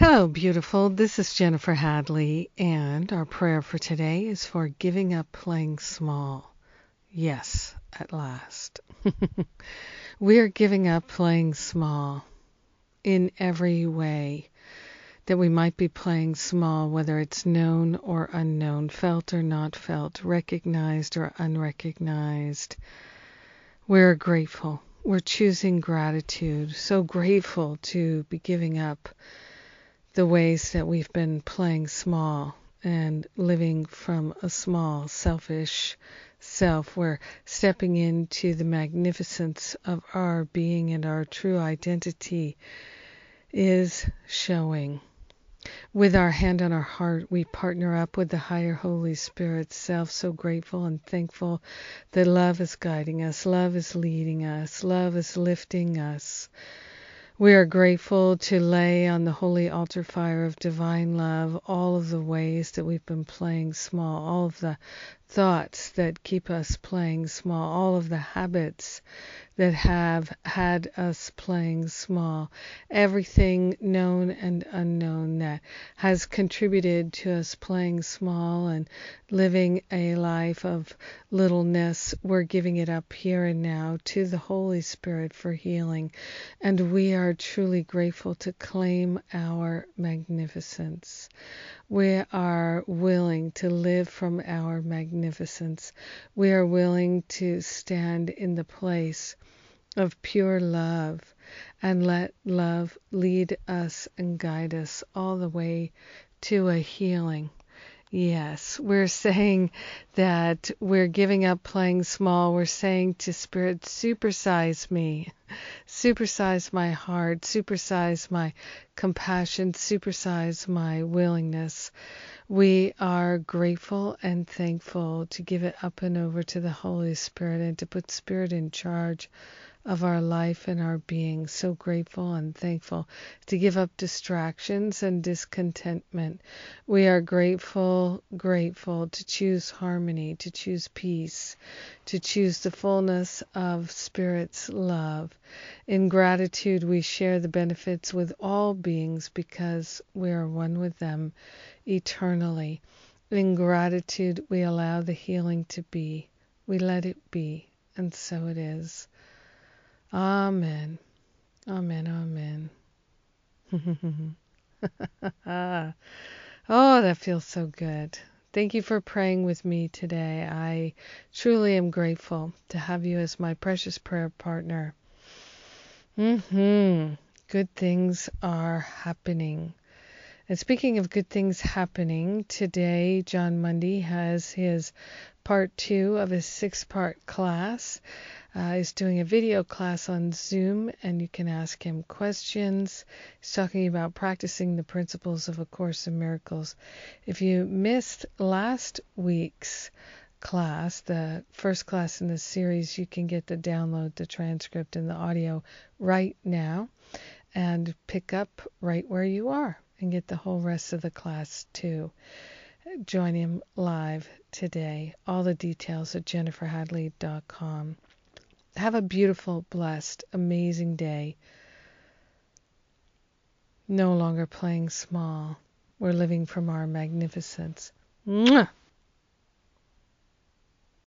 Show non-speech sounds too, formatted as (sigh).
Hello, beautiful. This is Jennifer Hadley, and our prayer for today is for giving up playing small. Yes, at last. (laughs) we are giving up playing small in every way that we might be playing small, whether it's known or unknown, felt or not felt, recognized or unrecognized. We're grateful. We're choosing gratitude. So grateful to be giving up the ways that we've been playing small and living from a small, selfish self. We're stepping into the magnificence of our being and our true identity is showing. With our hand on our heart, we partner up with the higher Holy Spirit self, so grateful and thankful that love is guiding us, love is leading us, love is lifting us. We are grateful to lay on the holy altar fire of divine love all of the ways that we've been playing small, all of the thoughts that keep us playing small, all of the habits that have had us playing small, everything known and unknown that has contributed to us playing small and living a life of littleness. We're giving it up here and now to the Holy Spirit for healing, and we are truly grateful to claim our magnificence. We are willing to live from our magnificence. We are willing to stand in the place of pure love and let love lead us and guide us all the way to a healing. Yes, we're saying that we're giving up playing small. We're saying to Spirit, supersize me, supersize my heart, supersize my compassion, supersize my willingness. We are grateful and thankful to give it up and over to the Holy Spirit and to put Spirit in charge of our life and our being. So grateful and thankful to give up distractions and discontentment. We are grateful, grateful to choose harmony, to choose peace, to choose the fullness of Spirit's love. In gratitude, we share the benefits with all beings because we are one with them eternally. In gratitude, we allow the healing to be. We let it be, and so it is. Amen. Amen. Amen. (laughs) oh, that feels so good. Thank you for praying with me today. I truly am grateful to have you as my precious prayer partner. Mhm. Good things are happening. And speaking of good things happening, today Jon Mundy has his part 2 of his six-part class uh, is doing a video class on Zoom, and you can ask him questions. He's talking about practicing the principles of A Course in Miracles. If you missed last week's class, the first class in the series, you can get the download, the transcript, and the audio right now and pick up right where you are and get the whole rest of the class too. Join him live today. All the details at jenniferhadley.com. Have a beautiful, blessed, amazing day. No longer playing small. We're living from our magnificence. Mwah!